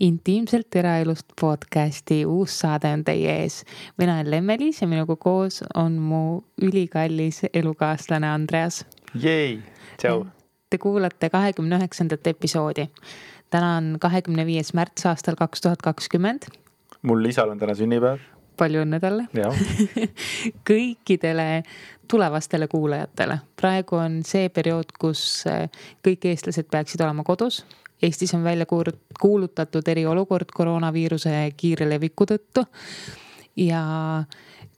intiimselt eraelust podcasti uus saade on teie ees. mina olen Lemmelis ja minuga koos on mu ülikallis elukaaslane Andreas. Jei, tšau. Te kuulate kahekümne üheksandat episoodi. täna on kahekümne viies märts aastal kaks tuhat kakskümmend. mul isal on täna sünnipäev. palju õnne talle. kõikidele tulevastele kuulajatele. praegu on see periood, kus kõik eestlased peaksid olema kodus Eestis on välja kuulutatud eriolukord koroonaviiruse kiire leviku tõttu. ja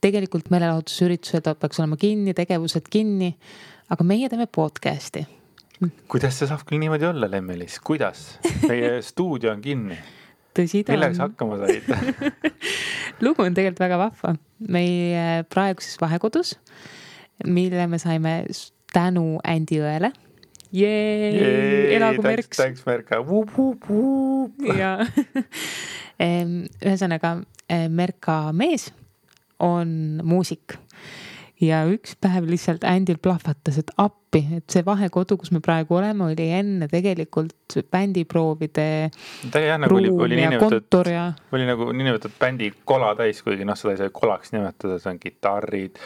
tegelikult meelelahutusüritused peaks olema kinni, tegevused kinni. aga meie teeme podcast'i. kuidas see saab küll niimoodi olla, Lemmelis, kuidas? meie stuudio on kinni. tõsi ta on. millega sa hakkama said lugu on tegelikult väga vahva. meie praeguses vahekodus, mille me saime tänu Andy Õele elagu Merks. tänks Merka. ja ühesõnaga Merka mees on muusik ja üks päev lihtsalt Andil plahvatas, et appi, et see vahekodu, kus me praegu oleme, oli enne tegelikult bändiproovide. jah nagu oli, oli niinimetatud, ja... oli nagu niinimetatud bändi kola täis, kuigi noh, seda ei saa kolaks nimetada, see on kitarrid,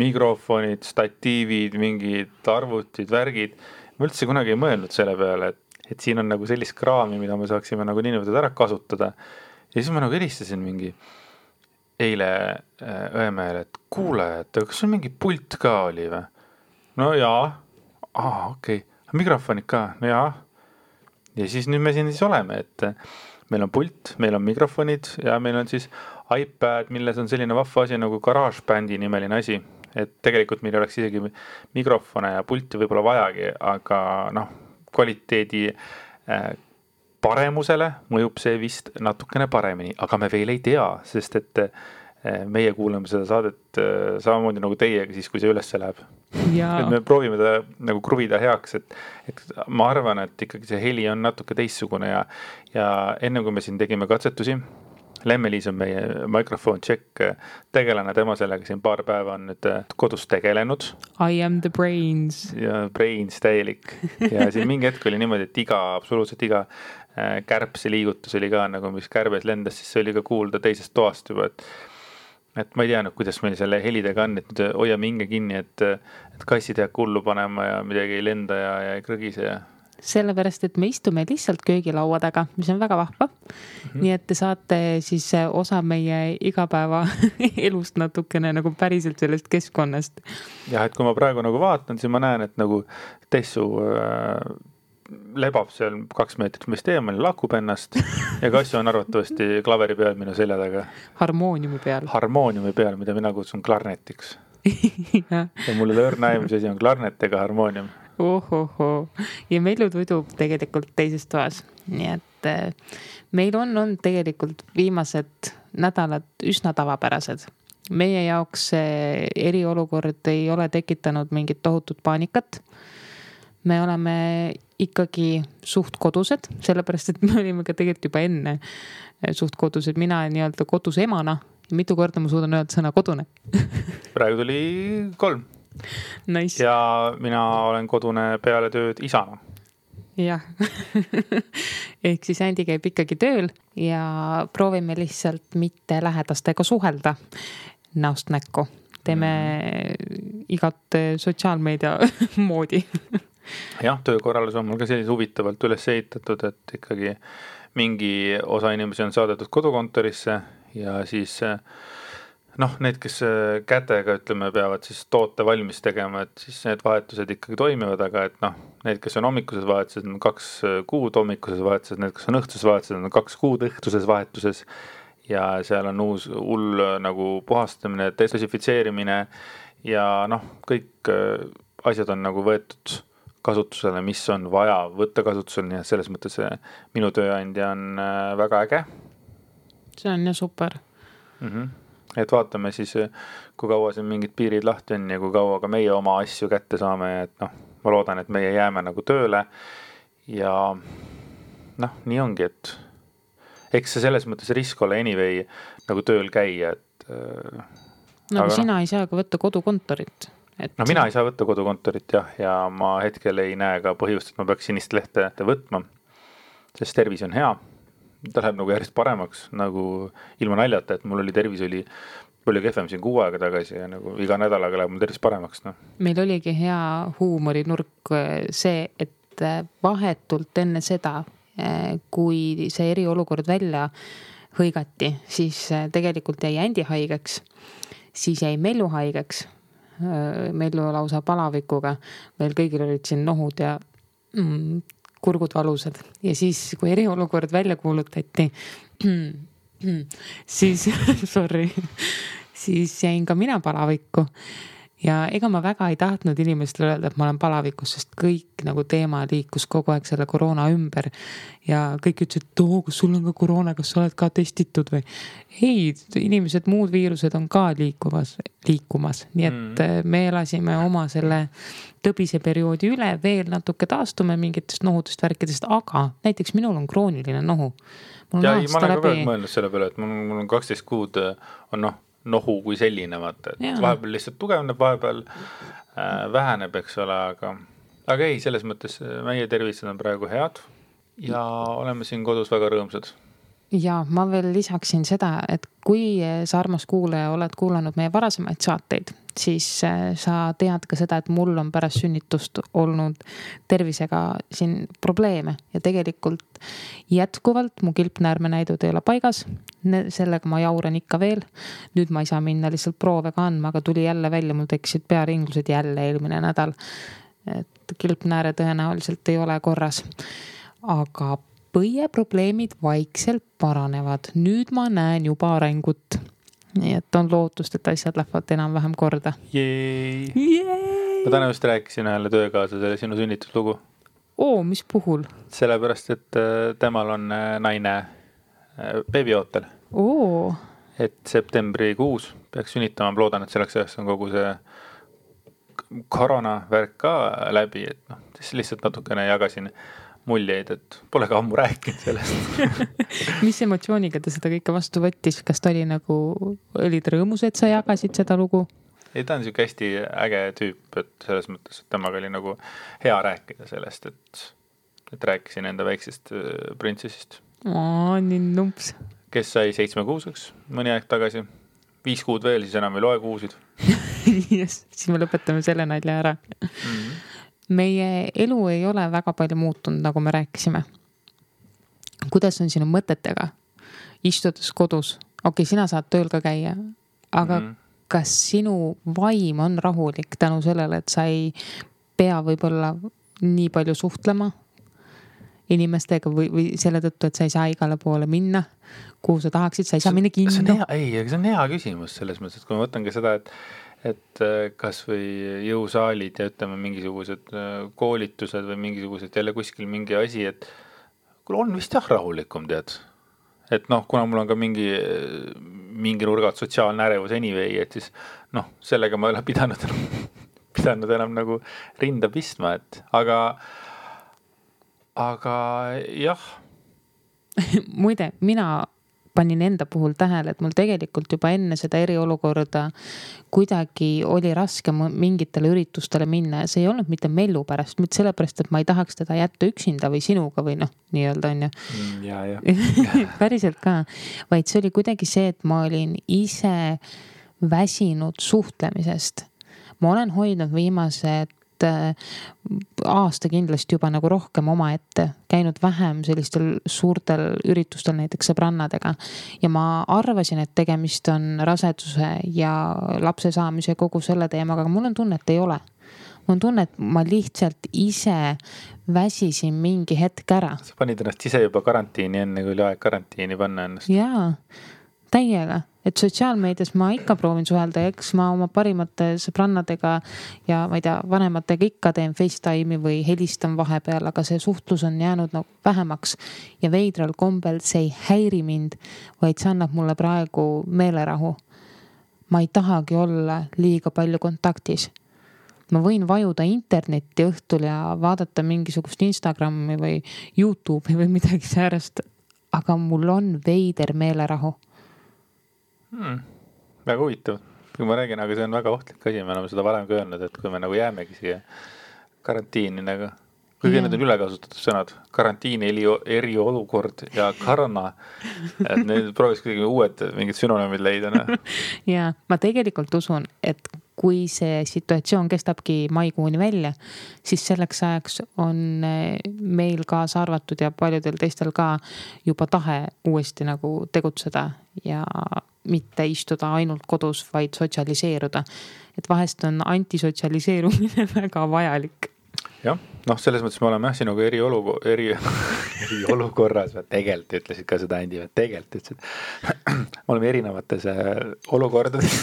mikrofonid, statiivid, mingid arvutid, värgid ma üldse kunagi ei mõelnud selle peale, et, et siin on nagu sellist kraami, mida me saaksime nagu niimoodi ära kasutada. ja siis ma nagu helistasin mingi eile äh, õemehele, et kuule, et kas sul mingi pult ka oli või? no jaa, aa okei okay., mikrofonid ka, no jaa. ja siis nüüd me siin siis oleme, et äh, meil on pult, meil on mikrofonid ja meil on siis iPad, milles on selline vahva asi nagu GarageBandi nimeline asi et tegelikult meil ei oleks isegi mikrofone ja pulti võib-olla vajagi, aga noh, kvaliteedi äh, paremusele mõjub see vist natukene paremini, aga me veel ei tea, sest et äh, meie kuulame seda saadet äh, samamoodi nagu teiega siis, kui see ülesse läheb. et me proovime ta nagu kruvida heaks, et, et ma arvan, et ikkagi see heli on natuke teistsugune ja, ja enne kui me siin tegime katsetusi Lemmeliis on meie Microphone Check äh, tegelane, tema sellega siin paar päeva on nüüd äh, kodus tegelenud. I am the brains. ja brains täielik ja siin mingi hetk oli niimoodi, et iga, absoluutselt iga äh, kärbse liigutus oli ka nagu, mis kärbes lendas, siis see oli ka kuulda teisest toast juba, et et ma ei tea nüüd, kuidas meil selle helidega on, et hoiame hinge kinni, et, et kassid ei hakka hullu panema ja midagi ei lenda ja, ja ei krõgise ja sellepärast et me istume lihtsalt köögilaua taga, mis on väga vahva mm. -hmm. nii et te saate siis äh, osa meie igapäevaelust natukene nagu päriselt sellest keskkonnast. jah, et kui ma praegu nagu vaatan, siis ma näen, et nagu Tessu äh, lebab seal kaks meetrit meist eemal ja lakub ennast ja Kasju on arvatavasti klaveri peal minu selja taga. harmooniumi peal. harmooniumi peal, mida mina kutsun klarnetiks ja mul ei ole õrna aimu, mis asi on klarnet ega harmoonium ohohoo ja Mellu tudub tegelikult teises toas, nii et äh, meil on olnud tegelikult viimased nädalad üsna tavapärased. meie jaoks see eriolukord ei ole tekitanud mingit tohutut paanikat. me oleme ikkagi suht kodused, sellepärast et me olime ka tegelikult juba enne äh, suht kodused, mina nii-öelda kodus emana. mitu korda ma suudan öelda sõna kodune praegu tuli kolm nice. ja mina olen kodune peale tööd isana. jah ehk siis Andi käib ikkagi tööl ja proovime lihtsalt mitte lähedastega suhelda näost näkku. teeme mm. igat sotsiaalmeedia moodi jah, töökorraldus on mul ka sellise huvitavalt üles ehitatud, et ikkagi mingi osa inimesi on saadetud kodukontorisse ja siis äh, noh, need, kes äh, kätega ütleme, peavad siis toote valmis tegema, et siis need vahetused ikkagi toimivad, aga et noh, need, kes on hommikuses vahetused, on kaks äh, kuud hommikuses vahetuses, need, kes on õhtuses vahetused, on kaks kuud õhtuses vahetuses. ja seal on uus hull äh, nagu puhastamine, desinfitseerimine ja noh, kõik asjad on nagu võetud kasutusele, mis on vaja võtta kasutusele, nii et selles mõttes minu tööandja on väga äge. see on ju super mm. -hmm et vaatame siis, kui kaua siin mingid piirid lahti on ja kui kaua ka meie oma asju kätte saame, et noh, ma loodan, et meie jääme nagu tööle. ja noh, nii ongi, et eks see selles mõttes risk ole anyway nagu tööl käia, et äh,. no aga sina no, ei saa ka võtta kodukontorit et. no mina ei saa võtta kodukontorit jah, ja ma hetkel ei näe ka põhjust, et ma peaks sinist lehte võtma. sest tervis on hea ta läheb nagu järjest paremaks nagu ilma naljata, et mul oli tervis oli palju kehvem siin kuu aega tagasi ja nagu iga nädalaga läheb mul tervis paremaks, noh. meil oligi hea huumorinurk äh, see, et äh, vahetult enne seda, äh, kui see eriolukord välja hõigati, siis tegelikult jäi Andy haigeks, siis jäi Mellu haigeks. Mellu lausa palavikuga, meil kõigil olid siin nohud ja mm, kurgud valusad ja siis, kui eriolukord välja kuulutati siis sorry, siis jäin ka mina palavikku. Ja ega ma väga ei tahtnud inimestele öelda, et ma olen palavikus, sest kõik nagu teema liikus kogu aeg selle koroona ümber. ja kõik ütlesid, et oo, kas sul on ka koroona, kas sa oled ka testitud või? ei, inimesed, muud viirused on ka liikumas, liikumas, nii et mm. me elasime oma selle tõbise perioodi üle, veel natuke taastume mingitest nohutest värkidest, aga näiteks minul on krooniline nohu ja ei, ma olen ka aeg mõelnud selle peale, et mul, mul on kaksteist kuud äh, on noh, nohu kui selline vaata, et ja. vahepeal lihtsalt tugevneb, vahepeal äh, väheneb, eks ole, aga, aga ei, selles mõttes äh, meie tervised on praegu head ja oleme siin kodus väga rõõmsad ja ma veel lisaksin seda, et kui sa, armas kuulaja, oled kuulanud meie varasemaid saateid, siis äh, sa tead ka seda, et mul on pärast sünnitust olnud tervisega siin probleeme ja tegelikult jätkuvalt mu kilpnäärmenäidud ei ole paigas. sellega ma jauran ikka veel. nüüd ma ei saa minna lihtsalt proove ka andma, aga tuli jälle välja, mul tekkisid pearinglused jälle eelmine nädal. et kilpnääre tõenäoliselt ei ole korras. aga põieprobleemid vaikselt paranevad, nüüd ma näen juba arengut. nii et on lootust, et asjad lähevad enam-vähem korda. ma täna just rääkisin ühele töökaaslasele sinu sünnituslugu. oo, mis puhul? sellepärast, et äh, temal on äh, naine äh, beebiootel. et septembrikuus peaks sünnitama, ma loodan, et selleks ajaks on kogu see koroona värk ka läbi, et noh, siis lihtsalt natukene jagasin muljeid, et pole ka ammu rääkinud sellest mis emotsiooniga ta seda kõike vastu võttis, kas ta oli nagu, oli ta rõõmus, et sa jagasid seda lugu? ei, ta on sihuke hästi äge tüüp, et selles mõttes, et temaga oli nagu hea rääkida sellest, et, et rääkisin enda väiksest äh, printsessist. nii numps. kes sai seitsmekuuseks mõni aeg tagasi, viis kuud veel, siis enam ei loe kuusid just, siis me lõpetame selle nalja ära mm. -hmm meie elu ei ole väga palju muutunud, nagu me rääkisime. kuidas on sinu mõtetega, istudes kodus, okei okay,, sina saad tööl ka käia, aga mm. kas sinu vaim on rahulik tänu sellele, et sa ei pea võib-olla nii palju suhtlema inimestega või, või selle tõttu, et sa ei saa igale poole minna, kuhu sa tahaksid, sa ei saa minna kinno. ei, aga see on hea küsimus selles mõttes, et kui ma võtan ka seda, et et äh, kasvõi jõusaalid ja ütleme, mingisugused äh, koolitused või mingisugused jälle kuskil mingi asi, et kuule, on vist jah rahulikum, tead. et noh, kuna mul on ka mingi, mingi nurga alt sotsiaalne ärevus anyway, et siis noh, sellega ma ei ole pidanud pidanud enam nagu rinda pistma, et aga, aga jah muide, mina panin enda puhul tähele, et mul tegelikult juba enne seda eriolukorda kuidagi oli raske mingitele üritustele minna ja see ei olnud mitte Mellu pärast, mitte sellepärast, et ma ei tahaks teda jätta üksinda või sinuga või noh, nii-öelda on ju. Mm, ja, ja päriselt ka, vaid see oli kuidagi see, et ma olin ise väsinud suhtlemisest. ma olen hoidnud viimased äh, aasta kindlasti juba nagu rohkem omaette, käinud vähem sellistel suurtel üritustel, näiteks sõbrannadega. ja ma arvasin, et tegemist on raseduse ja lapse saamise kogu selle teemaga, aga mul on tunne, et ei ole mul on tunne, et ma lihtsalt ise väsisin mingi hetk ära. sa panid ennast ise juba karantiini, enne kui oli aeg karantiini panna ennast. jaa, täiega et sotsiaalmeedias ma ikka proovin suhelda ja eks ma oma parimate sõbrannadega ja ma ei tea, vanematega ikka teen Facetime'i või helistan vahepeal, aga see suhtlus on jäänud nagu vähemaks. ja veidral kombel see ei häiri mind, vaid see annab mulle praegu meelerahu. ma ei tahagi olla liiga palju kontaktis ma võin vajuda internetti õhtul ja vaadata mingisugust Instagrami või Youtube'i või midagi säärast. aga mul on veider meelerahu hmm,. väga huvitav, kui ma räägin, aga see on väga ohtlik asi, me oleme seda varem ka öelnud, et kui me nagu jäämegi siia karantiini nagu kuigi Jaa. need on ülekasutatud sõnad, karantiin, eri, eriolukord ja korona. et need prooviks kuidagi uued mingid sünonüümid leida, noh. ja ma tegelikult usun, et kui see situatsioon kestabki maikuuni välja, siis selleks ajaks on eh, meil kaasa arvatud ja paljudel teistel ka juba tahe uuesti nagu tegutseda ja mitte istuda ainult kodus, vaid sotsialiseeruda. et vahest on antisotsialiseerumine väga vajalik jah, noh, selles mõttes me oleme jah sinuga eriolugu-, eri, eriolukorras, tegelikult ütlesid ka seda, Andi, tegelikult ütlesid. me oleme erinevates äh, olukordades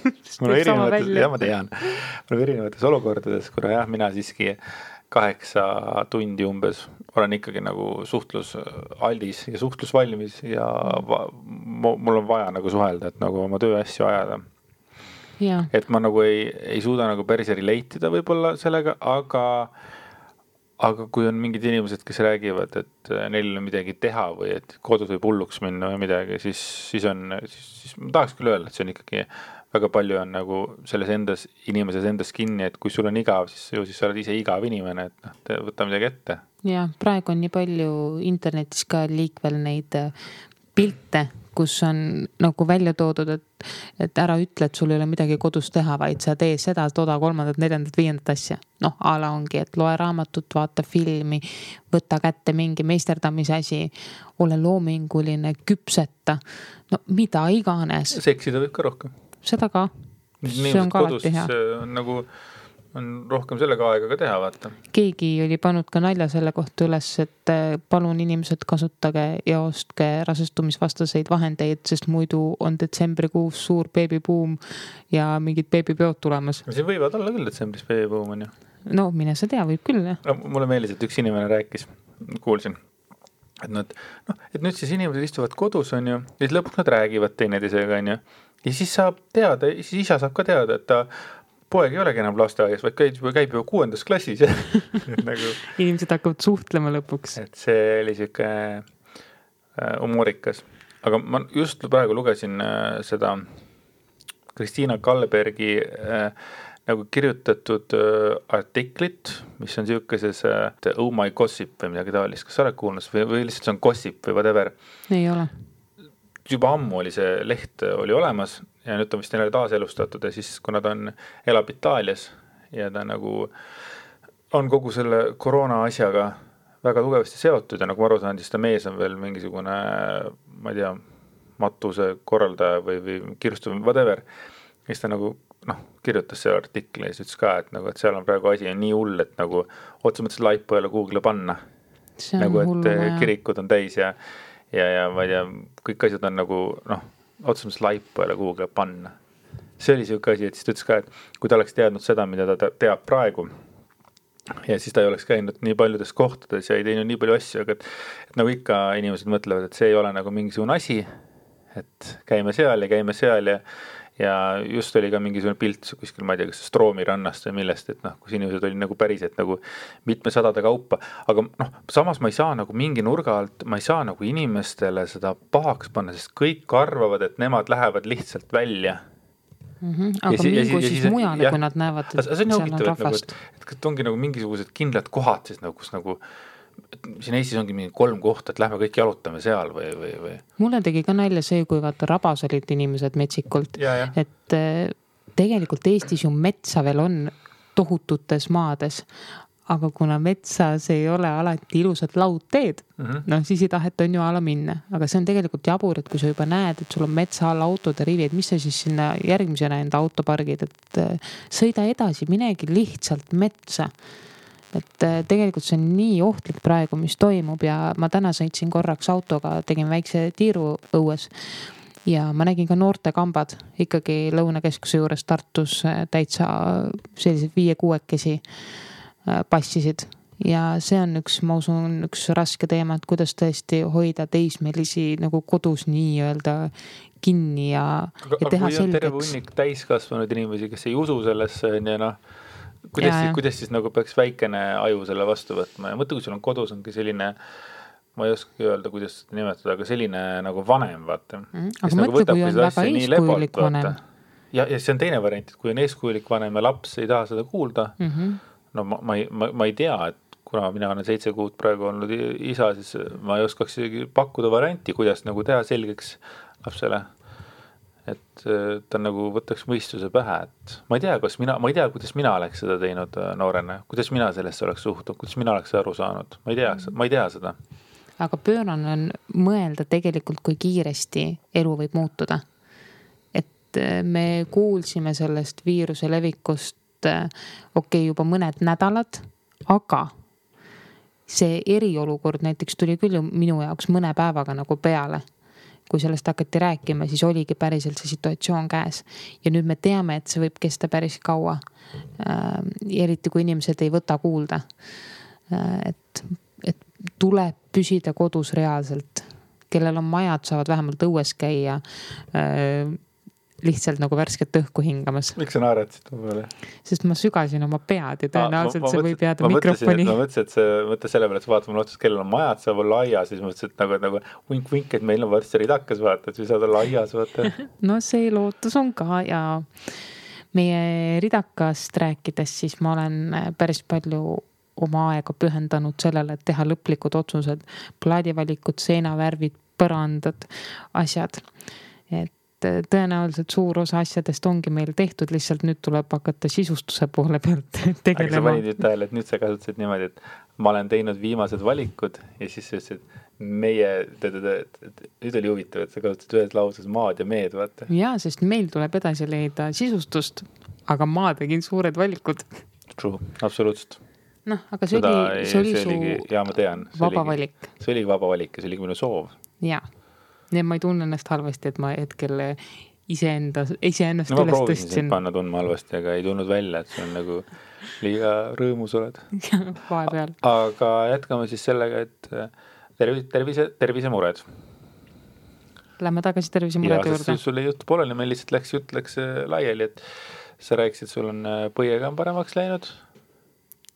Teeb sama erinevates, jah, ma tean. me oleme erinevates olukordades, kuna jah, mina siiski kaheksa tundi umbes olen ikkagi nagu suhtlusaldis ja suhtlusvalmis ja mul on vaja nagu suhelda, et nagu oma tööasju ajada. Ja et ma nagu ei, ei suuda nagu päris relate ida võib-olla sellega, aga aga kui on mingid inimesed, kes räägivad, et äh, neil on midagi teha või et kodus võib hulluks minna või midagi, siis, siis on, siis ma tahaks küll öelda, et see on ikkagi väga palju on nagu selles endas, inimeses endas kinni, et kui sul on igav, siis ju siis sa oled ise igav inimene, et noh, võta midagi ette. ja praegu on nii palju internetis ka liikvel neid äh, pilte, kus on nagu välja toodud, et, et ära ütle, et sul ei ole midagi kodus teha, vaid sa tee seda, toda, kolmandat, neljandat, viiendat asja. noh, a la ongi, et loe raamatut, vaata filmi, võta kätte mingi meisterdamise asi, ole loominguline, küpseta, no mida iganes, seksida võib ka rohkem. Seda ka. see on ka alati hea. on nagu, on rohkem sellega aega ka teha, vaata. keegi oli pannud ka nalja selle kohta üles, et eh, palun inimesed kasutage ja ostke rasestumisvastaseid vahendeid, sest muidu on detsembrikuus suur beebibuum ja mingid beebipeod tulemas. siin võivad olla küll detsembris veebuum on ju. no mine sa tea, võib küll jah. no mulle meeldis, et üks inimene rääkis, kuulsin, et nad noh, et nüüd siis inimesed istuvad kodus, on ju, ja siis lõpuks nad räägivad teineteisega, on ju. Ja siis saab teada, siis isa saab ka teada, et ta poeg ei olegi enam lasteaias, vaid käib, käib juba kuuendas klassis nagu, inimesed hakkavad suhtlema lõpuks. et see oli sihuke äh, humoorikas, aga ma just praegu lugesin äh, seda Kristiina Kallebergi äh, nagu kirjutatud äh, artiklit, mis on sihukeses äh, Oh my gossip või midagi taolist, kas sa oled kuulnud või, või lihtsalt see on gossip või whatever. ei ole. Juba ammu oli see leht oli olemas ja nüüd ta vist jälle taaselustatud ja siis, kuna ta on, elab Itaalias ja ta nagu on kogu selle koroona asjaga väga tugevasti seotud ja nagu ma aru saan, siis ta mees on veel mingisugune, ma ei tea, matuse korraldaja või, või kirstu whatever. ja siis ta nagu noh, kirjutas selle artikli ja siis ütles ka, et nagu, et seal on praegu asi on nii hull, et nagu otseses mõttes laipa ei ole kuhugile panna. on nagu, et hullumaja. kirikud on täis ja, ja, ja ma ei tea, kõik asjad on nagu noh, otseses mõttes laipa ei ole kuhugi panna. see oli sihuke asi, et siis ta ütles ka, et kui ta oleks teadnud seda, mida ta te- teab praegu. ja siis ta ei oleks käinud nii paljudes kohtades ja ei teinud nii palju asju, aga et, et nagu ikka inimesed mõtlevad, et see ei ole nagu mingisugune asi. et käime seal ja käime seal ja ja just oli ka mingisugune pilt kuskil, ma ei tea, kas Stroomi rannast või millest, et noh, kus inimesed olid nagu päriselt nagu mitmesadade kaupa, aga noh, samas ma ei saa nagu mingi nurga alt, ma ei saa nagu inimestele seda pahaks panna, sest kõik arvavad, et nemad lähevad lihtsalt välja. Mhm, Ja aga ja mingu siis siis- mujale, kui nad näevad, et seal on nagu, rahvast. et, kas ongi nagu mingisugused kindlad kohad siis nagu, kus nagu siin Eestis ongi mingi kolm kohta, et lähme kõik jalutame seal või, või, või? mulle tegi ka nalja see, kui vaata rabas olid inimesed metsikult, et eh, tegelikult Eestis ju metsa veel on tohututes maades. aga kuna metsas ei ole alati ilusad laudteed, Mhm. noh siis ei taheta on ju alla minna, aga see on tegelikult jabur, et kui sa juba näed, et sul on metsa all autode rivi, et mis sa siis sinna järgmisena enda auto pargid, et eh, sõida edasi, minegi lihtsalt metsa et eh, tegelikult see on nii ohtlik praegu, mis toimub ja ma täna sõitsin korraks autoga, tegin väikse tiiru õues. ja ma nägin ka noortekambad ikkagi Lõunakeskuse juures Tartus eh, täitsa sellised viie-kuuekesi eh, passisid. ja see on üks, ma usun, üks raske teema, et kuidas tõesti hoida teismelisi nagu kodus nii-öelda kinni ja, ja teha on terve selgeks. hunnik täiskasvanud inimesi, kes ei usu sellesse, on ju noh, kuidas Jaa, siis, kuidas siis nagu peaks väikene aju selle vastu võtma ja mõtle, kui sul on kodus ongi selline, ma ei oskagi öelda, kuidas seda nimetada, aga selline nagu vanem, vaata Mhm, kes aga nagu mõtle, kui võtabki on väga eeskujulik vanem. ja, ja see on teine variant, et kui on eeskujulik vanem ja laps ei taha seda kuulda mm. -hmm. no ma, ma ei, ma, ma ei tea, et kuna mina olen seitse kuud praegu olnud isa, siis ma ei oskaks isegi pakkuda varianti, kuidas nagu teha selgeks lapsele. Et äh, ta nagu võtaks mõistuse pähe, et ma ei tea, kas mina, ma ei tea, kuidas mina oleks seda teinud äh, noorena, kuidas mina sellesse oleks suhtunud, kuidas mina oleks aru saanud, ma ei tea, ma ei tea seda. aga pöörane on mõelda tegelikult, kui kiiresti elu võib muutuda. et äh, me kuulsime sellest viiruse levikust, okei okay,, juba mõned nädalad, aga see eriolukord näiteks tuli küll ju minu jaoks mõne päevaga nagu peale kui sellest hakati rääkima, siis oligi päriselt see situatsioon käes. ja nüüd me teame, et see võib kesta päris kaua äh,. eriti kui inimesed ei võta kuulda äh,. et, et tuleb püsida kodus reaalselt. kellel on majad, saavad vähemalt õues käia äh, lihtsalt nagu värsket õhku hingamas. miks sa naeratasid mu peale? sest ma sügasin oma pead ja tõenäoliselt see võib jääda ma mikrofoni. ma mõtlesin, et see, mõtle selle peale, et mulle otsa, et kellel on majad, saab olla aias, siis mõtlesin, et nagu, nagu vink-vink, et meil on varsti ridakas, vaata, et siis saad olla aias, vaata. no see lootus on ka ja meie ridakast rääkides, siis ma olen päris palju oma aega pühendanud sellele, et teha lõplikud otsused, plaadivalikud, seinavärvid, põrandad, asjad. et tõenäoliselt suur osa asjadest ongi meil tehtud, lihtsalt nüüd tuleb hakata sisustuse poole pealt aga sa tegelema. panid nüüd tähele, et nüüd sa kasutasid niimoodi, et ma olen teinud viimased valikud ja siis sa ütlesid, meie, nüüd oli huvitav, et sa kasutasid ühes lauses maad ja meed, vaata. ja, sest meil tuleb edasi leida sisustust, aga ma tegin suured valikud. True, absoluutselt. noh, aga see Seda oli, see oli su jaa, ma tean, vaba valik see oligi vaba valik ja see oligi minu soov. ja. Nii et ma ei tunne ennast halvasti, et ma hetkel iseenda, iseennast no üles tõstsin panna tundma halvasti, aga ei tulnud välja, et sa on nagu liiga rõõmus oled. vahepeal. aga jätkame siis sellega, et äh, tervise, tervise, tervisemured. Lähme tagasi tervisemurede juurde. sul jäi jutt pooleli, meil lihtsalt läks, jutt läks äh, laiali, et sa rääkisid, sul on äh, põiega on paremaks läinud.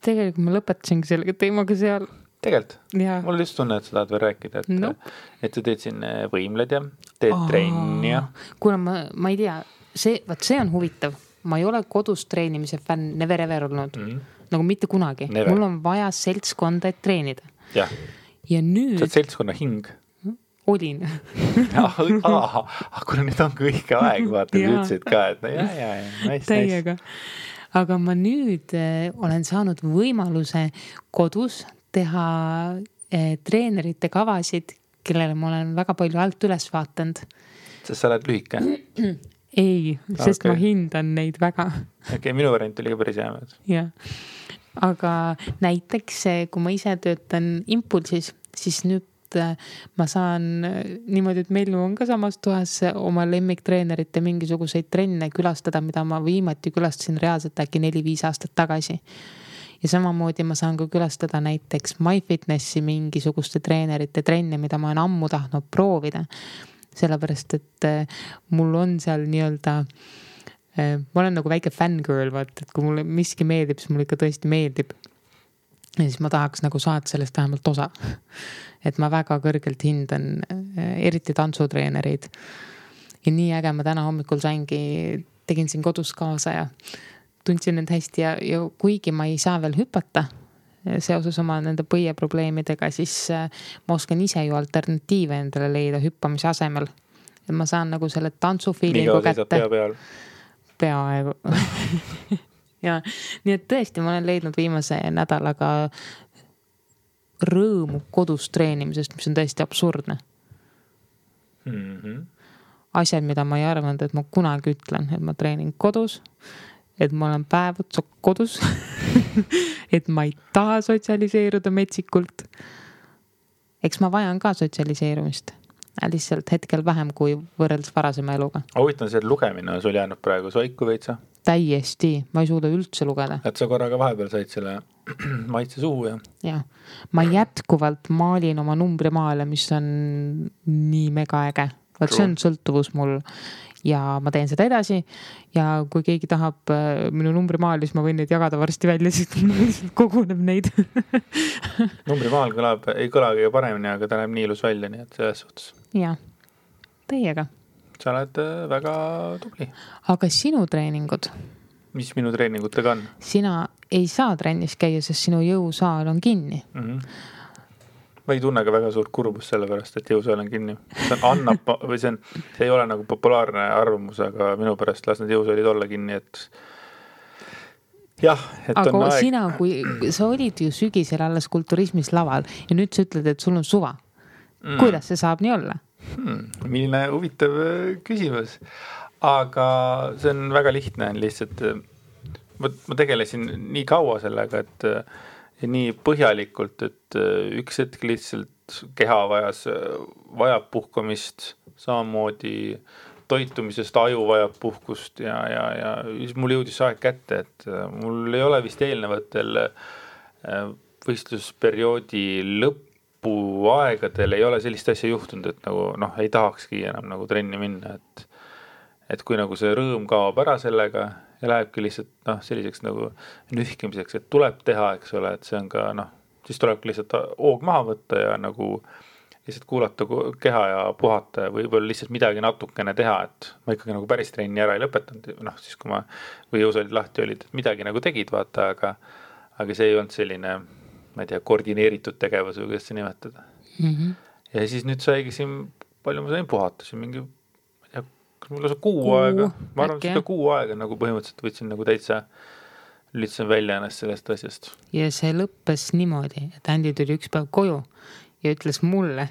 tegelikult ma lõpetasingi selle teemaga seal tegelikult, mul just tunne, et sa tahad veel rääkida, et Nope. et sa teed siin äh, võimled ja teed trenni ja. kuule, ma, ma ei tea, see, vot see on huvitav, ma ei ole kodus treenimise fänn never ever olnud. Mhm. nagu mitte kunagi, mul on vaja seltskonda, et treenida. Jah, ja sa nüüd oled seltskonna hing. Olin. Ah, ah, ah, kuna nüüd ongi õige aeg, vaata, sa ütlesid ka, et no ja, ja, ja, nice, nice. aga ma nüüd äh, olen saanud võimaluse kodus teha äh, treenerite kavasid, kellele ma olen väga palju alt üles vaadanud. sest sa oled lühike. okei ei, sest okay. ma Okei. hindan neid väga okay,, minu variant oli ka päris hea jah. aga näiteks, eh, kui ma ise töötan Impulsis, siis nüüd eh, ma saan eh, niimoodi, et meil on ka samas toas eh, oma lemmiktreenerite mingisuguseid trenne külastada, mida ma viimati külastasin reaalselt äkki neli-viis aastat tagasi. Ja samamoodi ma saan ka külastada näiteks MyFitnessi mingisuguste treenerite trenne, mida ma olen ammu tahtnud proovida. sellepärast, et eh, mul on seal nii-öelda Eh, ma olen nagu väike fängirl, vaata, et kui mulle miski meeldib, siis mulle ikka tõesti meeldib. ja siis ma tahaks nagu saada sellest vähemalt osa. et ma väga kõrgelt hindan eh, eriti tantsutreenereid. ja nii äge ma täna hommikul saingi, tegin siin kodus kaasa ja tundsin end hästi ja, ja kuigi ma ei saa veel hüpata eh, seoses oma nende põieprobleemidega, siis eh, ma oskan ise ju alternatiive endale leida hüppamise asemel. et ma saan nagu selle tantsufiilingu kätte peaaegu ja nii et tõesti, ma olen leidnud viimase nädalaga rõõmu kodus treenimisest, mis on täiesti absurdne. Mm -hmm. asjad, mida ma ei arvanud, et ma kunagi ütlen, et ma treenin kodus. Et ma olen päev otsa kodus et ma ei taha sotsialiseeruda metsikult. eks ma vajan ka sotsialiseerumist, lihtsalt hetkel vähem kui võrreldes varasema eluga. huvitav see, lugemine on sul jäänud praegu soiku veitsa, täiesti, ma ei suuda üldse lugeda. Et sa korraga vahepeal said selle maitse suhu ja jah, ma jätkuvalt maalin oma numbrimaale, mis on nii megaäge. vot see on sõltuvus mul ja ma teen seda edasi. ja kui keegi tahab äh, minu numbrimaali, siis ma võin neid jagada varsti välja, sest mul lihtsalt koguneb neid numbrimaal kõlab, ei kõla kõige paremini, aga ta näeb nii ilus välja, nii et selles suhtes jah, täiega. sa oled äh, väga tubli. aga sinu treeningud, mis minu treeningutega on sina ei saa trennis käia, sest sinu jõusaal on kinni mm? -hmm. Ma ei tunne ka väga suurt kurbust selle pärast, et jõusaal on kinni. see on, annab või see on, see ei ole nagu populaarne arvamus, aga minu pärast las need jõusaalid olla kinni, et jah, et aga on aeg. sina, kui sa olid ju sügisel alles kulturismis laval ja nüüd sa ütled, et sul on suva mm.. kuidas see saab nii olla hmm,? milline huvitav äh, küsimus, aga see on väga lihtne, lihtsalt ma, ma tegelesin nii kaua sellega, et ja nii põhjalikult, et üks hetk lihtsalt keha vajas, vajab puhkamist, samamoodi toitumisest aju vajab puhkust ja, ja, ja siis mul jõudis aeg kätte, et mul ei ole vist eelnevatel võistlusperioodi lõpuaegadel ei ole sellist asja juhtunud, et nagu noh, ei tahakski enam nagu trenni minna, et et kui nagu see rõõm kaob ära sellega ja lähebki lihtsalt noh, selliseks nagu nühkimiseks, et tuleb teha, eks ole, et see on ka noh, siis tulebki lihtsalt hoog maha võtta ja nagu lihtsalt kuulata keha ja puhata ja võib-olla lihtsalt midagi natukene teha, et ma ikkagi nagu päris trenni ära ei lõpetanud, noh siis kui ma, või jõusaalid lahti olid, et midagi nagu tegid, vaata, aga aga see ei olnud selline, ma ei tea, koordineeritud tegevus või kuidas seda nimetada mm. -hmm. ja siis nüüd saigi siin, palju ma sain puhata, siin mingi kas mul lausa kuu, kuu aega, ma arvan, seda kuu aega nagu põhimõtteliselt võtsin nagu täitsa, lülitasin välja ennast sellest asjast. ja see lõppes niimoodi, et Andy tuli üks päev koju ja ütles mulle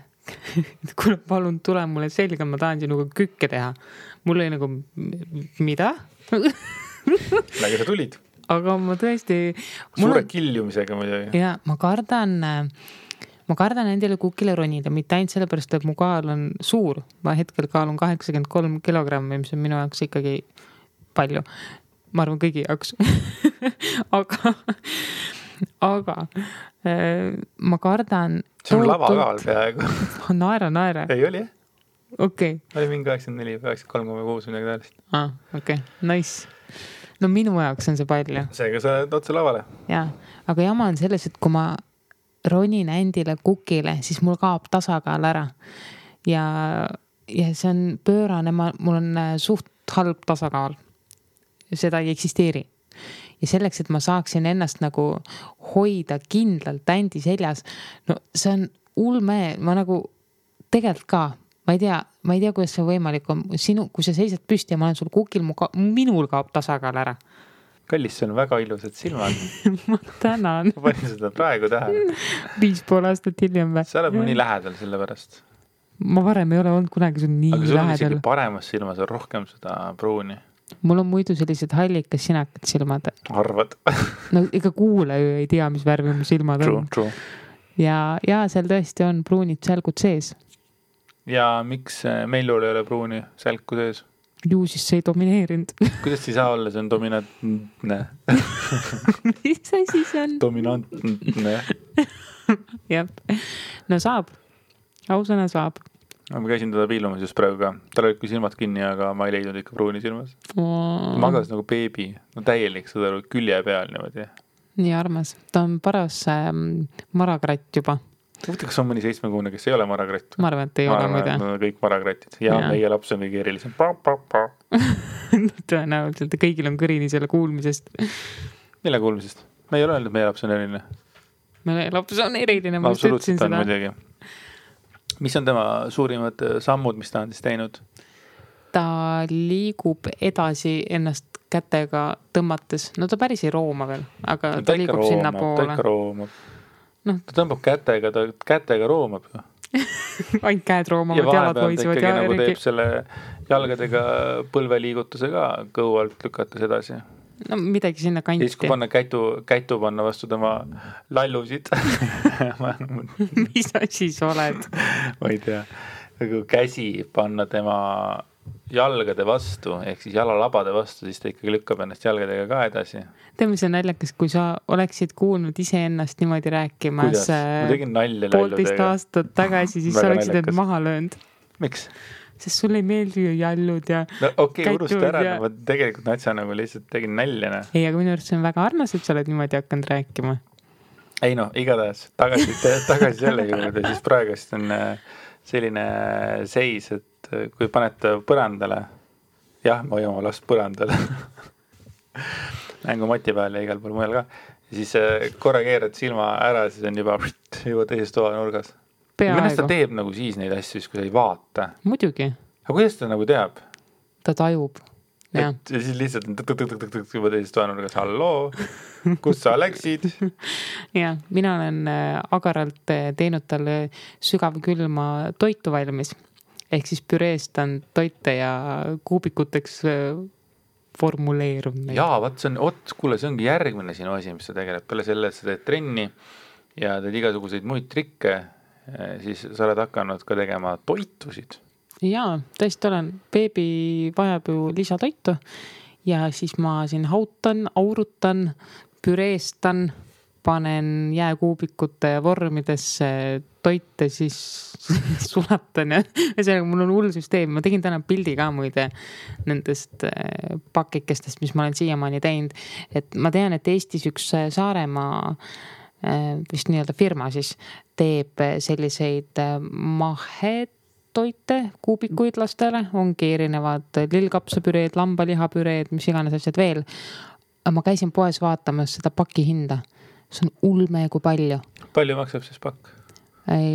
et kuule, palun tule mulle selga, ma tahan sinuga kükke teha. mul oli nagu, mida millega sa tulid? aga ma tõesti. suure kiljumisega muidugi. ja ma kardan äh, ma kardan endale kukile ronida, mitte ainult sellepärast, et mu kaal on suur, ma hetkel kaalun kaheksakümmend kolm kilogrammi, mis on minu jaoks ikkagi palju. ma arvan, kõigi jaoks aga, aga äh, ma kardan. see on lavakaal peaaegu naera, naera. ei oli jah? okei okay.. oli mingi kaheksakümmend neli, kaheksakümmend kolm koma kuus, midagi taolist. aa, okei okay., nice. no minu jaoks on see palju. seega sa oled otse lavale. jaa, aga jama on selles, et kui ma ronin Andile kukile, siis mul kaob tasakaal ära. ja, ja see on pöörane, ma, mul on äh, suht halb tasakaal. seda ei eksisteeri. ja selleks, et ma saaksin ennast nagu hoida kindlalt Andi seljas, no see on ulme, ma nagu tegelikult ka ma ei tea, ma ei tea, kuidas see võimalik on, sinu, kui sa seisad püsti ja ma olen sul kukil, mu ka,, minul kaob tasakaal ära kallis, sul on väga ilusad silmad ma tänan ma panin seda praegu tähele. viis pool aastat hiljem või? sa oled mul nii lähedal selle pärast. ma varem ei ole olnud kunagi sul nii aga sul lähedal. on isegi paremas silmas on rohkem seda pruuni. mul on muidu sellised hallikas sinakad silmad. arvad no ega kuulaja ju ei tea, mis värvi mu silmad true, on. True. ja, ja seal tõesti on pruunid sälgud sees. ja miks Meilul ei ole pruuni sälku sees? Ju siis see ei domineerinud. Kuidas ei saa olla, see on dominantne? Mis asi see on? dominantne. jah, no saab, ausõna saab. ma käisin teda piilumas just praegu ka, tal olid küll silmad kinni, aga ma ei leidnud ikka pruuni silmas. Oh.. magas nagu beebi, no täielik, saad aru, külje peal niimoodi. nii armas, ta on paras äh, marakratt juba huvitav, kas on mõni seitsmekuune, kes ei ole marakratt? ma arvan, et ei ma ole muide. kõik marakratid ja, ja meie laps on kõige erilisem tõenäoliselt ja kõigil on kõrini selle kuulmisest. mille kuulmisest? me ei ole öelnud, et meie laps on eriline. meie laps on eriline, ma just ütlesin seda. mis on tema suurimad äh, sammud, mis ta on siis teinud? ta liigub edasi ennast kätega tõmmates, no ta päris ei rooma veel, aga no, ta, ta liigub sinnapoole. ta ikka roomab noh, ta tõmbab kätega, ta kätega roomab. Ju ainult käed roomavad, jalad lohisevad ja nagu teeb selle jalgadega põlveliigutuse ka kõhu alt lükates edasi. no midagi sinna kanti. siis, kui panna kätu, kätu panna vastu tema lallusid. Mis asi sa oled? Ma ei tea, nagu käsi panna tema jalgade vastu ehk siis jalalabade vastu, siis ta ikkagi lükkab ennast jalgadega ka edasi. tead, mis on naljakas, kui sa oleksid kuulnud iseennast niimoodi rääkimas. ma tegin nalja poolteist aastat tagasi, siis sa oleksid end maha löönud. miks? sest sulle ei meeldi ju jallud ja. no okei okay,, unusta ära ja..., ma tegelikult natsa nagu lihtsalt tegin nalja. Noh. ei, aga minu arust see on väga armas, et sa oled niimoodi hakanud rääkima. ei noh, igatahes tagasi, tagasi selle juurde, siis praegust on äh, selline seis, et kui panete põrandale, jah, ma hoian oma last põrandale mängumati peal ja igal pool mujal ka. siis äh, korra keerad silma ära, siis on juba, juba teises toanurgas. millest ta teeb nagu siis neid asju, siis kui sa ei vaata? muidugi. aga kuidas ta nagu teab? ta tajub. et ja siis lihtsalt on tõk-tõk-tõk-tõk juba teises toanurgas, halloo, kus sa läksid? jah, mina olen äh, agaralt äh, teinud talle sügavkülma toitu valmis ehk siis püreestan toite ja kuubikuteks formuleerub neid. jaa, vot see on, vot kuule, see ongi järgmine sinu asi, mis sa tegeled, peale selle, et sa teed trenni ja teed igasuguseid muid trikke, eh, siis sa oled hakanud ka tegema toitusid. jaa, tõesti olen, beebi vajab ju lisatoitu ja siis ma siin hautan, aurutan, püreestan panen jääkuubikute vormidesse toite, siis sulatan ja ühesõnaga mul on hull süsteem, ma tegin täna pildi ka muide nendest äh, pakikestest, mis ma olen siiamaani teinud. et ma tean, et Eestis üks äh, Saaremaa äh, vist nii-öelda firma siis teeb selliseid mahet toite, kuubikuid lastele, ongi erinevad lillkapsapüreed, lambalihapüreed, mis iganes asjad veel. ma käisin poes vaatamas seda paki hinda see on ulme kui palju. palju maksab siis pakk?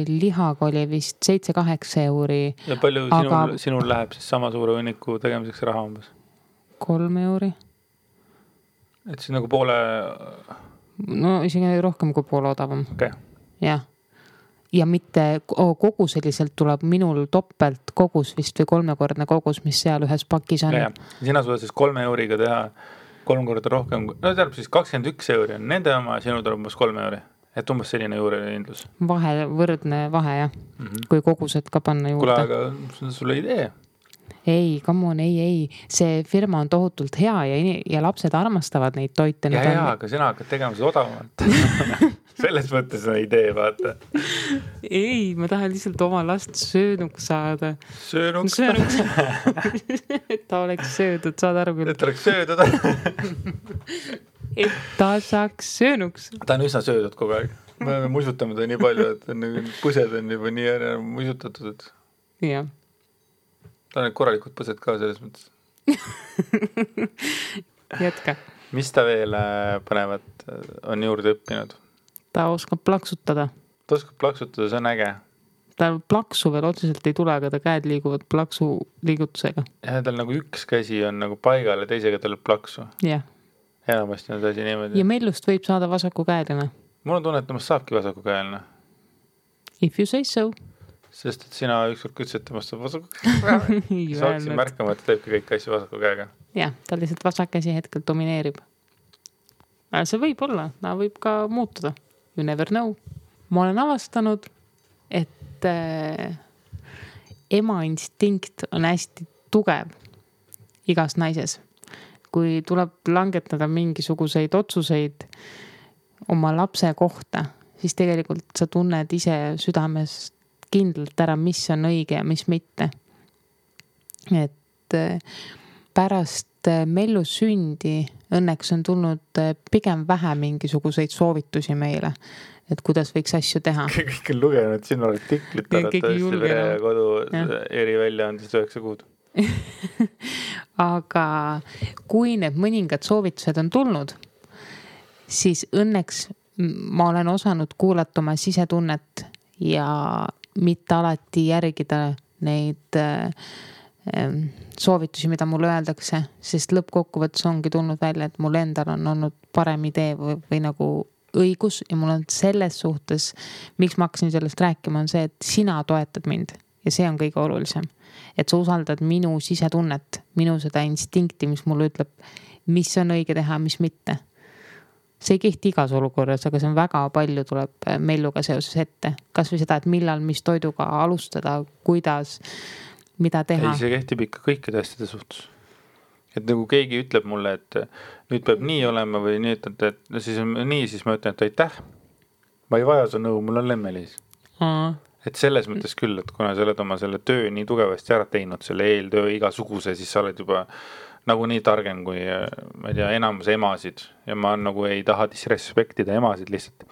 lihaga oli vist seitse-kaheksa euri. ja palju sinul aga..., sinul läheb siis sama suure hunniku tegemiseks raha umbes? kolm euri. et siis nagu poole. no isegi rohkem kui poole odavam okay.. jah ja mitte koguseliselt tuleb minul topelt kogus vist või kolmekordne kogus, mis seal ühes pakis on. sina suudad siis kolme euriga teha kolm korda rohkem, no tähendab siis kakskümmend üks euri on nende oma, sinu tuleb umbes kolm euri. et umbes selline juurehindlus. vahe, võrdne vahe jah mm, -hmm. kui kogused ka panna juurde. kuule, aga sulle idee. ei, come on, ei, ei, see firma on tohutult hea ja, ja lapsed armastavad neid toite. ja, ja aga sina hakkad tegema seda odavamalt selles mõttes on idee, vaata. ei, ma tahan lihtsalt oma last söönuks saada. söönuks? söönuks et ta oleks söödud, saad aru küll. et ta oleks söödud et ta saaks söönuks. ta on üsna söödud kogu aeg. me oleme musutanud teda nii palju, et nagu põsed on juba nii ära musutatud, et. jah. tal on korralikud põsed ka selles mõttes jätka. mis ta veel äh, põnevat äh, on juurde õppinud? Ta oskab plaksutada. ta oskab plaksutada, see on äge. tal plaksu veel otseselt ei tule, aga ta käed liiguvad plaksu liigutusega. jah, tal nagu üks käsi on nagu paigal ja teisega tuleb plaksu. jah. enamasti on see asi niimoodi. ja Mellust võib saada vasakukäeline. mul on tunne, et temast saabki vasakukäeline. If you say so. sest et sina ükskord ütlesid, et temast saab vasakukäeline siis hakkasin märkama, et ta teebki kõiki asju vasaku käega. jah, ta lihtsalt vasak käsi hetkel domineerib. see võib olla, ta võib ka muutuda you never know. ma olen avastanud, et äh, ema instinkt on hästi tugev igas naises. kui tuleb langetada mingisuguseid otsuseid oma lapse kohta, siis tegelikult sa tunned ise südames kindlalt ära, mis on õige ja mis mitte. et äh, pärast äh, Mellu sündi õnneks on tulnud äh, pigem vähe mingisuguseid soovitusi meile, et kuidas võiks asju teha. kõik on lugenud sinu artiklit arvatavasti Pere ja Kodu eriväljaandest üheksa kuud. Aga kui need mõningad soovitused on tulnud, siis õnneks ma olen osanud kuulata oma sisetunnet ja mitte alati järgida neid äh, soovitusi, mida mulle öeldakse, sest lõppkokkuvõttes ongi tulnud välja, et mul endal on olnud parem idee või, või nagu õigus ja mul on selles suhtes, miks ma hakkasin sellest rääkima, on see, et sina toetad mind ja see on kõige olulisem. et sa usaldad minu sisetunnet, minu seda instinkti, mis mulle ütleb, mis on õige teha, mis mitte. see ei kehti igas olukorras, aga see on väga palju, tuleb Melluga seoses ette, kasvõi seda, et millal, mis toiduga alustada, kuidas mida teha. ei, see kehtib ikka kõikide asjade suhtes. et nagu keegi ütleb mulle, et nüüd peab nii olema või nii, et, et no siis on nii, siis ma ütlen, et aitäh. ma ei vaja su nõu, mul on lemmelis mm.. et selles mõttes küll, et kuna sa oled oma selle töö nii tugevasti ära teinud, selle eeltöö igasuguse, siis sa oled juba nagunii targem kui ma ei tea, enamus emasid ja ma nagu ei taha disrespektida emasid lihtsalt.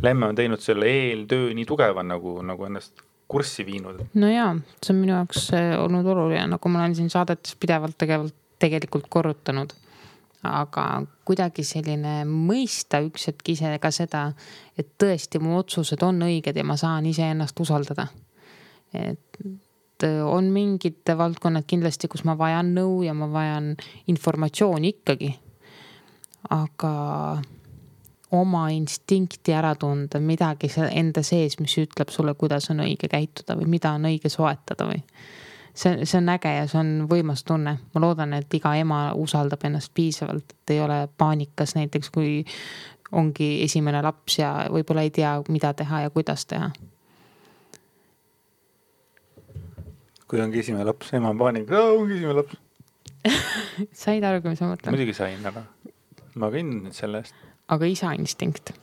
Lemme on teinud selle eeltöö nii tugeva nagu, nagu ennast kurssi viinud? no jaa, see on minu jaoks olnud oluline, nagu ma olen siin saadetes pidevalt tegevalt, tegelikult korrutanud. aga kuidagi selline mõista üks hetk ise ka seda, et tõesti mu otsused on õiged ja ma saan iseennast usaldada. et on mingid valdkonnad kindlasti, kus ma vajan nõu ja ma vajan informatsiooni ikkagi. aga oma instinkti ära tunda, midagi seal enda sees, mis ütleb sulle, kuidas on õige käituda või mida on õige soetada või. see, see on äge ja see on võimas tunne. ma loodan, et iga ema usaldab ennast piisavalt, et ei ole paanikas näiteks, kui ongi esimene laps ja võib-olla ei tea, mida teha ja kuidas teha kui ongi esimene laps, ema on paanikas, ongi esimene laps said aru, mis ma mõtlen? muidugi sain, aga ma kõnnin nüüd selle eest. Aga isa instinkt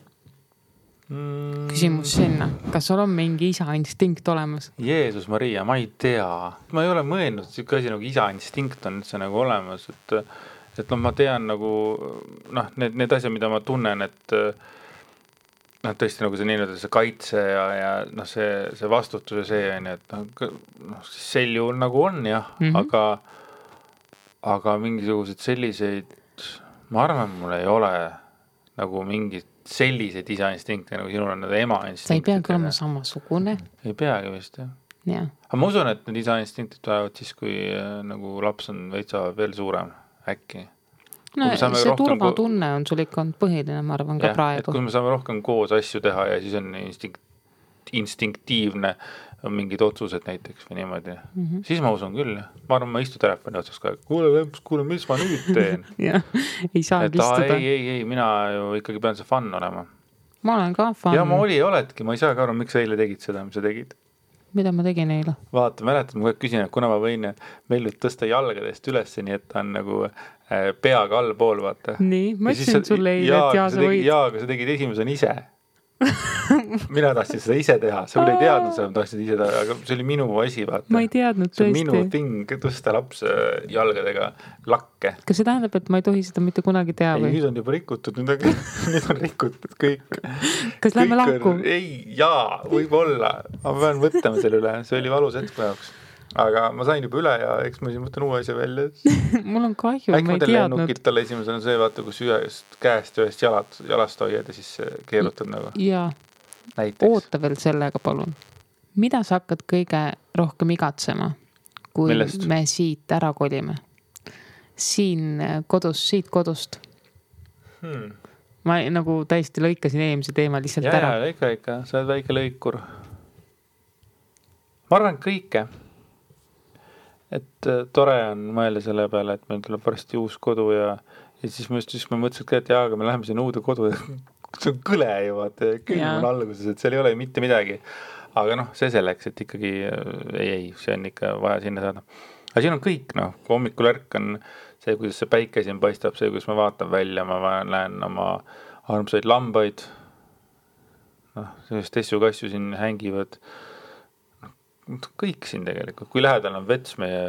mm.? küsimus sinna, kas sul on mingi isa instinkt olemas? Jeesus Maria, ma ei tea, ma ei ole mõelnud, sihuke asi nagu isa instinkt on üldse nagu olemas, et et noh, ma tean nagu noh, need, need asjad, mida ma tunnen, et noh, tõesti nagu see nii-öelda see kaitse ja, ja noh, see, see vastutus ja see on ju, et noh, noh siis sel juhul nagu on jah mm, -hmm. aga, aga mingisuguseid selliseid, ma arvan, mul ei ole nagu mingeid selliseid isa instinkte nagu sinul on, nagu ema instinkt. ta ei peagi olema samasugune. ei peagi vist jah ja.. aga ma usun, et need isa instinktid tulevad siis, kui äh, nagu laps on veitsa veel suurem, äkki no see turvatunne on sul ikka olnud põhiline, ma arvan, ka jah, praegu. kui me saame rohkem koos asju teha ja siis on instinkt, instinktiivne mingid otsused näiteks või niimoodi mm, -hmm. siis ma usun küll, ma arvan, ma ei istu telefoni otsas aeg, kuule Lemps, kuule, mis ma nüüd teen jah, ei saagi istuda. ei, ei, ei, mina ju ikkagi pean see fun olema. ma olen ka fun. ja ma oli ja oledki, ma ei saagi aru, miks sa eile tegid seda, mis sa tegid mida ma tegin eile? vaata, mäletad, ma kogu aeg küsin, et kuna ma võin Mellut tõsta jalgadest üles, nii et ta on nagu äh, peaga allpool, vaata. nii, ma ütlesin sulle eile, et jaa, sa võid. jaa, aga sa tegid esimesena ise mina tahtsin seda ise teha, sa küll ei teadnud seda, ma tahtsin ise teha, aga see oli minu asi, vaata. ma ei teadnud tõesti. minu thing, tõsta laps jalgadega lakke. kas see tähendab, et ma ei tohi seda mitte kunagi teha ei, või? nüüd on juba rikutud, nüüd on, nüüd on rikutud kõik. kas lähme lahku? ei, jaa, võib-olla, ma pean mõtlema selle üle, see oli valus hetk mu jaoks aga ma sain juba üle ja eks ma siis mõtlen uue asja välja mul on kahju, ma ei teadnud. lennukit talle esimesena see, vaata, kus ühest käest ühest jalad, jalast hoiad ja siis keerutad nagu. jaa, oota veel sellega, palun. mida sa hakkad kõige rohkem igatsema, kui Millest? me siit ära kolime? siin kodus, siit kodust hmm. ma nagu täiesti lõikasin eelmise teema lihtsalt ja, ära. ikka, ikka, sa oled väike lõikur. ma arvan, et kõike et äh, tore on mõelda selle peale, et meil tuleb varsti uus kodu ja, ja siis me just, siis me mõtlesime ka, et jaa, aga me läheme sinna uude kodu see on kõle ju vaata, külm on alguses, et seal ei ole mitte midagi. aga noh, see selleks, et ikkagi äh, ei, ei, see on ikka vaja sinna saada. aga siin on kõik noh, kui hommikul ärkan, see, kuidas see päike siin paistab, see, kuidas ma vaatan välja, ma näen oma armsaid lambaid. noh, sellist tessu-kassu siin hängivad kõik siin tegelikult, kui lähedal on vets meie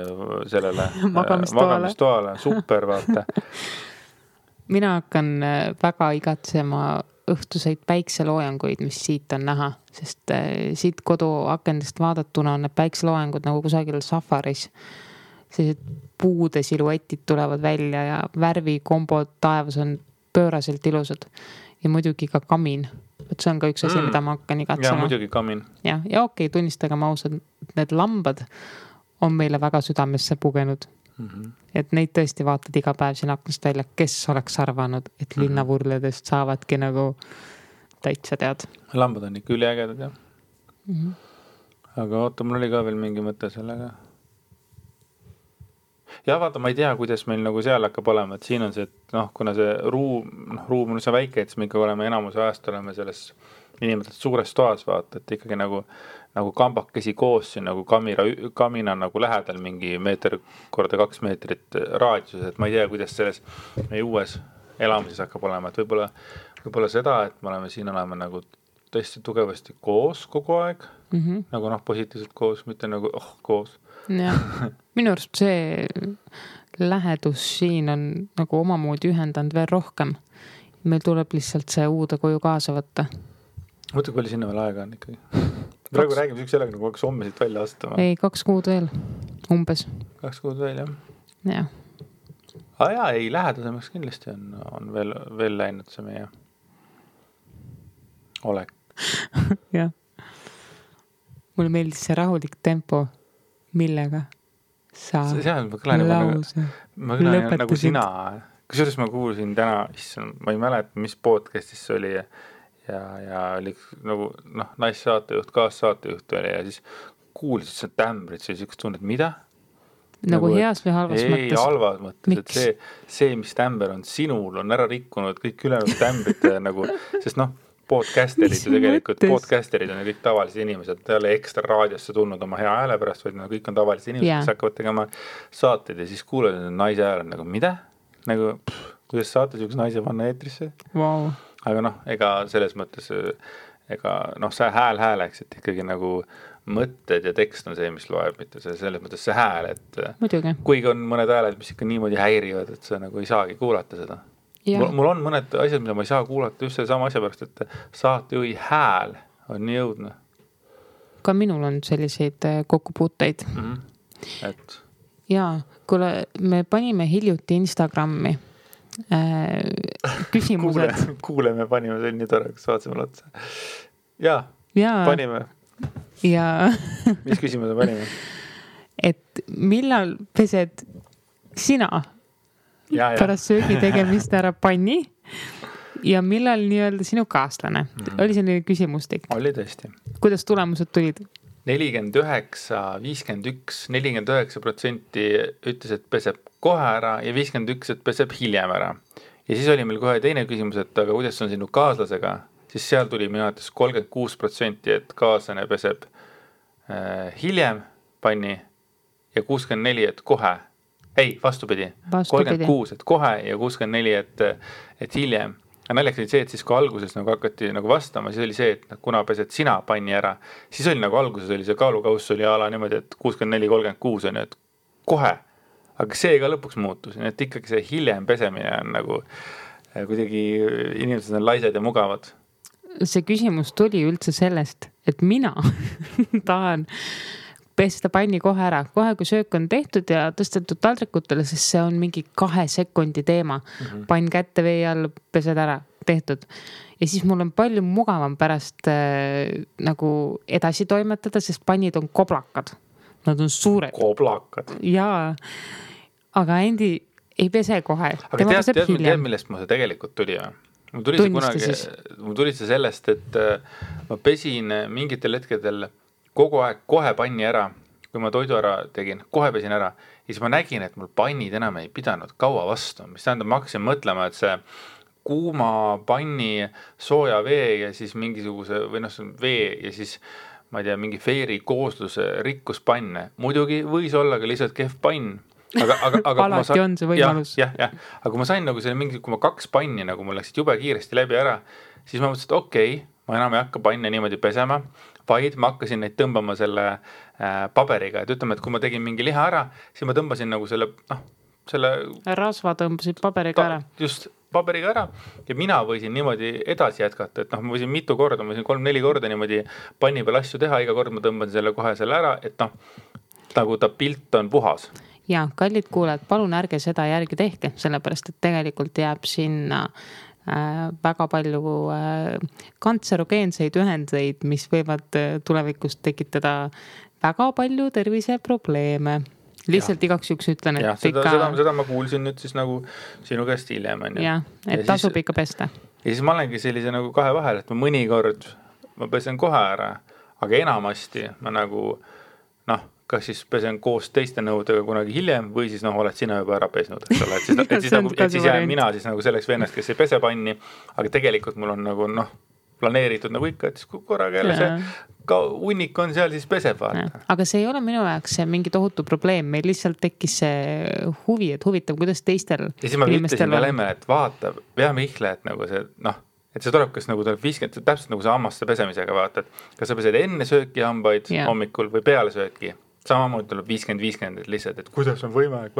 sellele magamistoale, super, vaata mina hakkan äh, väga igatsema õhtuseid päikseloojanguid, mis siit on näha, sest äh, siit kodu akendest vaadatuna on need päikseloojangud nagu kusagil safaris. sellised puude siluetid tulevad välja ja värvikombod taevas on pööraselt ilusad. ja muidugi ka kamin vot see on ka üks asi mm., mida ma hakkan igatsema. ja muidugi kamin. jah, ja okei okay,, tunnistagem ausalt, need lambad on meile väga südamesse pugenud mm. -hmm. et neid tõesti vaatad iga päev siin aknast välja, kes oleks arvanud, et -hmm. linnavurledest saavadki nagu täitsa tead. lambad on ikka üliägedad jah mm. -hmm. aga oota, mul oli ka veel mingi mõte sellega ja vaata, ma ei tea, kuidas meil nagu seal hakkab olema, et siin on see, et noh, kuna see ruum, noh, ruum on üsna väike, et siis me ikkagi oleme enamuse ajast oleme selles niinimetatud suures toas, vaata, et ikkagi nagu, nagu kambakesi koos siin nagu kamina, kamina nagu lähedal mingi meeter korda kaks meetrit raadiuses, et ma ei tea, kuidas selles meie uues elamises hakkab olema, et võib-olla, võib-olla seda, et me oleme siin, oleme nagu tõesti tugevasti koos kogu aeg mm, -hmm. nagu noh, positiivselt koos, mitte nagu oh koos jah, minu arust see lähedus siin on nagu omamoodi ühendanud veel rohkem. meil tuleb lihtsalt see uude koju kaasa võtta. mõtle, kui palju sinna veel aega on ikkagi. praegu räägime siukse sellega, nagu hakkas homme siit välja astuma. ei, kaks kuud veel, umbes. kaks kuud veel, jah. jah. aa jaa, ei lähedasemaks kindlasti on, on veel, veel läinud see meie olek. jah. mulle meeldis see rahulik tempo, millega sa ma kõlan nagu, lause. ma kõlan nagu lõpetasid. sina. kusjuures ma kuulsin täna, issand, ma ei mäleta, mis podcast'is see oli ja, ja, oli nagu noh, naissaatejuht, kaassaatejuht oli ja siis kuulsid seda tämbrit, oli siukest tunnet, mida? nagu Nagu, heas või halvas ei, mõttes. halvas mõttes, et see, see, mis tämber on sinul, on ära rikkunud kõik ülejäänud tämbrid nagu, sest noh, podcaster'id ju tegelikult, podcaster'id on ju kõik tavalised inimesed, ta ei ole ekstra raadiosse tulnud oma hea hääle pärast, vaid no kõik on tavalised inimesed yeah., kes hakkavad tegema saateid ja siis kuulad, et naise hääl on nagu mida? nagu pff, kuidas saate siukse naise panna eetrisse? Vau, aga noh, ega selles mõttes ega noh, see hääl hääleks, et ikkagi nagu mõtted ja tekst on see, mis loeb, mitte see selles mõttes see hääl, et kuigi on mõned hääled, mis ikka niimoodi häirivad, et sa nagu ei saagi kuulata seda. mul, mul on mõned asjad, mida ma ei saa kuulata just sellesama asja pärast, et saatejuhi hääl on nii õudne ka minul on selliseid äh, kokkupuuteid mm. -hmm. et ja kuule, me panime hiljuti Instagrami äh, kuule küsimused, kuule, me panime, see oli nii tore, kas vaatasime otsa. jaa, ja, panime, ja mis küsimuse panime? et millal pesed sina ja, ja pärast söögi tegemist ära panni. Ja millal nii-öelda sinu kaaslane? Mm, oli selline küsimustik, oli tõesti. Kuidas tulemused tulid? nelikümmend üheksa, viiskümmend üks, nelikümmend üheksa protsenti ütles, et peseb kohe ära ja viiskümmend üks, et peseb hiljem ära. ja siis oli meil kohe teine küsimus, et aga kuidas on sinu kaaslasega, siis seal tuli minu arvates kolmkümmend kuus protsenti, et kaaslane peseb äh, hiljem panni ja kuuskümmend neli, et kohe. ei, vastupidi, kolmkümmend kuus, et kohe ja kuuskümmend neli, et, et hiljem aga naljakas oli see, et siis kui alguses nagu hakati nagu vastama, siis oli see, et noh, kuna pesed sina panni ära, siis oli nagu alguses oli see kaalukauss oli a la niimoodi, et kuuskümmend neli, kolmkümmend kuus on ju, et kohe. aga see ka lõpuks muutus, nii et ikkagi see hiljem pesemine on nagu eh, kuidagi inimesed on laisad ja mugavad. see küsimus tuli üldse sellest, et mina tahan pesta panni kohe ära, kohe kui söök on tehtud ja tõstetud taldrikutele, sest see on mingi kahe sekundi teema mm. -hmm. pann kätte vee all, pesed ära, tehtud. ja siis mul on palju mugavam pärast äh, nagu edasi toimetada, sest pannid on koblakad. Nad on suured koblakad. ja, aga Andy ei pese kohe, aga tema tead, tead, tead, millest mul see tegelikult tuli või? mul tuli see Tunnista kunagi siis., mul tuli see sellest, et äh, ma pesin äh, mingitel hetkedel kogu aeg kohe panni ära, kui ma toidu ära tegin, kohe pesin ära. Ja siis ma nägin, et mul pannid enam ei pidanud kaua vastu, mis tähendab, ma hakkasin mõtlema, et see kuuma panni sooja vee ja siis mingisuguse või noh, vee ja siis ma ei tea, mingi veeri koosluse rikkus panne, muidugi võis olla ka lihtsalt kehv pann, aga, aga, aga Alati on see võimalus. jah, jah, aga kui ma sain nagu selle mingi, kui ma kaks panni nagu mul läksid jube kiiresti läbi ära, siis ma mõtlesin, et okei okay,, ma enam ei hakka panne niimoodi pesema, vaid ma hakkasin neid tõmbama selle äh, paberiga, et ütleme, et kui ma tegin mingi liha ära, siis ma tõmbasin nagu selle noh, selle rasva tõmbasid paberiga ära. just paberiga ära ja mina võisin niimoodi edasi jätkata, et noh, ma võisin mitu korda, ma võisin kolm-neli korda niimoodi panni peal asju teha, iga kord ma tõmbasin selle kohe selle ära, et noh, nagu ta pilt on puhas. ja kallid kuulajad, palun ärge seda järgi tehke, sellepärast et tegelikult jääb sinna äh, väga palju äh, kantserogeenseid ühendeid, mis võivad äh, tulevikus tekitada väga palju terviseprobleeme. lihtsalt igaks juhuks ütlen, et seda, seda, ikka seda ma kuulsin nüüd siis nagu sinu käest hiljem on ju. jah, et Ja tasub siis- ikka pesta. ja siis ma olengi sellise nagu kahe vahel, et ma mõnikord ma pesen kohe ära, aga enamasti ma nagu noh, kas siis pesen koos teiste nõudega kunagi hiljem või siis noh, oled sina juba ära pesnud, eks ole, et siis, et siis nagu, et siis see jään mina siis nagu selleks vennast, kes ei pese panni, aga tegelikult mul on nagu noh, planeeritud nagu ikka, et siis korraga jälle see ka hunnik on seal, siis peseb vaata. aga see ei ole minu jaoks mingi tohutu probleem, meil lihtsalt tekkis see huvi, et huvitav, kuidas teistel ja siis ma ütlesin inimestel ka on. Lemmele, et vaata, pea Mihkle, et nagu see noh, et see tuleb, kas nagu tuleb viiskümmend, täpselt nagu see hammaste pesemisega vaata, et kas sa pesed enne sööki hambaid yeah. hommikul või peale sööki. Samamoodi tuleb viiskümmend, viiskümmend, et lihtsalt, et kuidas on võimalik,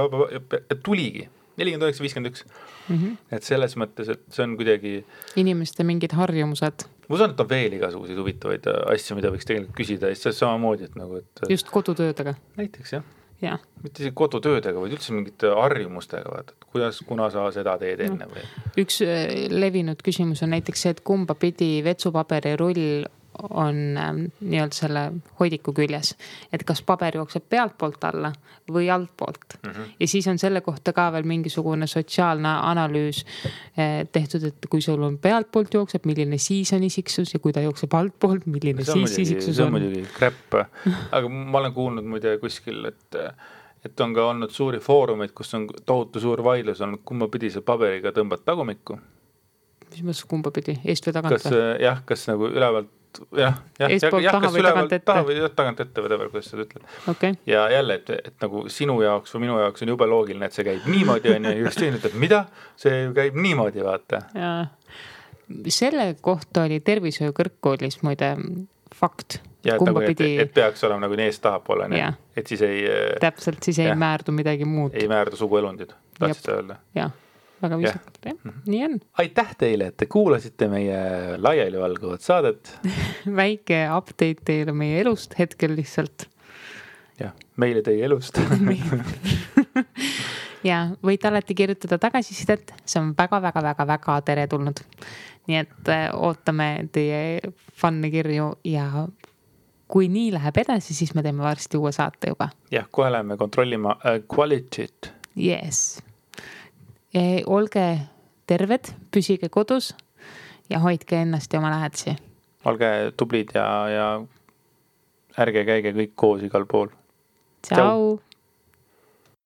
tuligi. nelikümmend üheksa, viiskümmend üks. Mhm. et selles mõttes, et see on kuidagi, inimeste mingid harjumused, ma usun, et on veel igasuguseid huvitavaid äh, asju, mida võiks tegelikult küsida. Ja siis samamoodi, et nagu, et just kodutöödega. Näiteks jah, jah, mitte isegi kodutöödega, vaid üldse mingite harjumustega, vaata, et kuidas, kuna sa seda teed enne või. üks äh, levinud küsimus on näiteks see, et kumba pidi vetsupaberirull on ähm, nii-öelda selle hoidiku küljes. et kas paber jookseb pealtpoolt alla või altpoolt mm. -hmm. ja siis on selle kohta ka veel mingisugune sotsiaalne analüüs eh, tehtud, et kui sul on pealtpoolt jookseb, milline siis on isiksus ja kui ta jookseb altpoolt, milline see siis muidugi, isiksus see on on. muidugi krepp, aga ma olen kuulnud muide kuskil, et, et on ka olnud suuri foorumeid, kus on tohutu suur vaidlus olnud, kumba pidi sa paberiga tõmbad tagumikku. mis mõttes kumba pidi, eest või tagant kas jah, kas nagu ülevalt jah, jah, jah, kas või ülevalt taha või tagant ette, whatever, kuidas sa ütled. okei, ja jälle, et, et nagu sinu jaoks või minu jaoks on jube loogiline, et see käib niimoodi, on ju, ja Justiin ütleb, mida, see käib niimoodi, vaata. ja selle kohta oli tervishoiu kõrgkoolis muide fakt, ja et nagu, et, et peaks olema nagu nii eest-tahapoole, on ju et siis ei, täpselt, siis ei Jah. määrdu midagi muud. ei määrdu suguelundid, tahtsid sa öelda. jah, väga Jah. viisakalt, jah, nii on. aitäh teile, et te kuulasite meie laialivalguvat saadet väike update teile meie elust hetkel lihtsalt. ja meile teie elust. ja võite alati kirjutada tagasisidet, see on väga-väga-väga-väga teretulnud. nii et äh, ootame teie fun'e kirju ja kui nii läheb edasi, siis me teeme varsti uue saate juba. jah, kohe läheme kontrollima uh, quality't. Yes. Olge terved, püsige kodus ja hoidke ennast ja oma lähedasi. olge tublid ja, ja ärge käige kõik koos igal pool. tšau.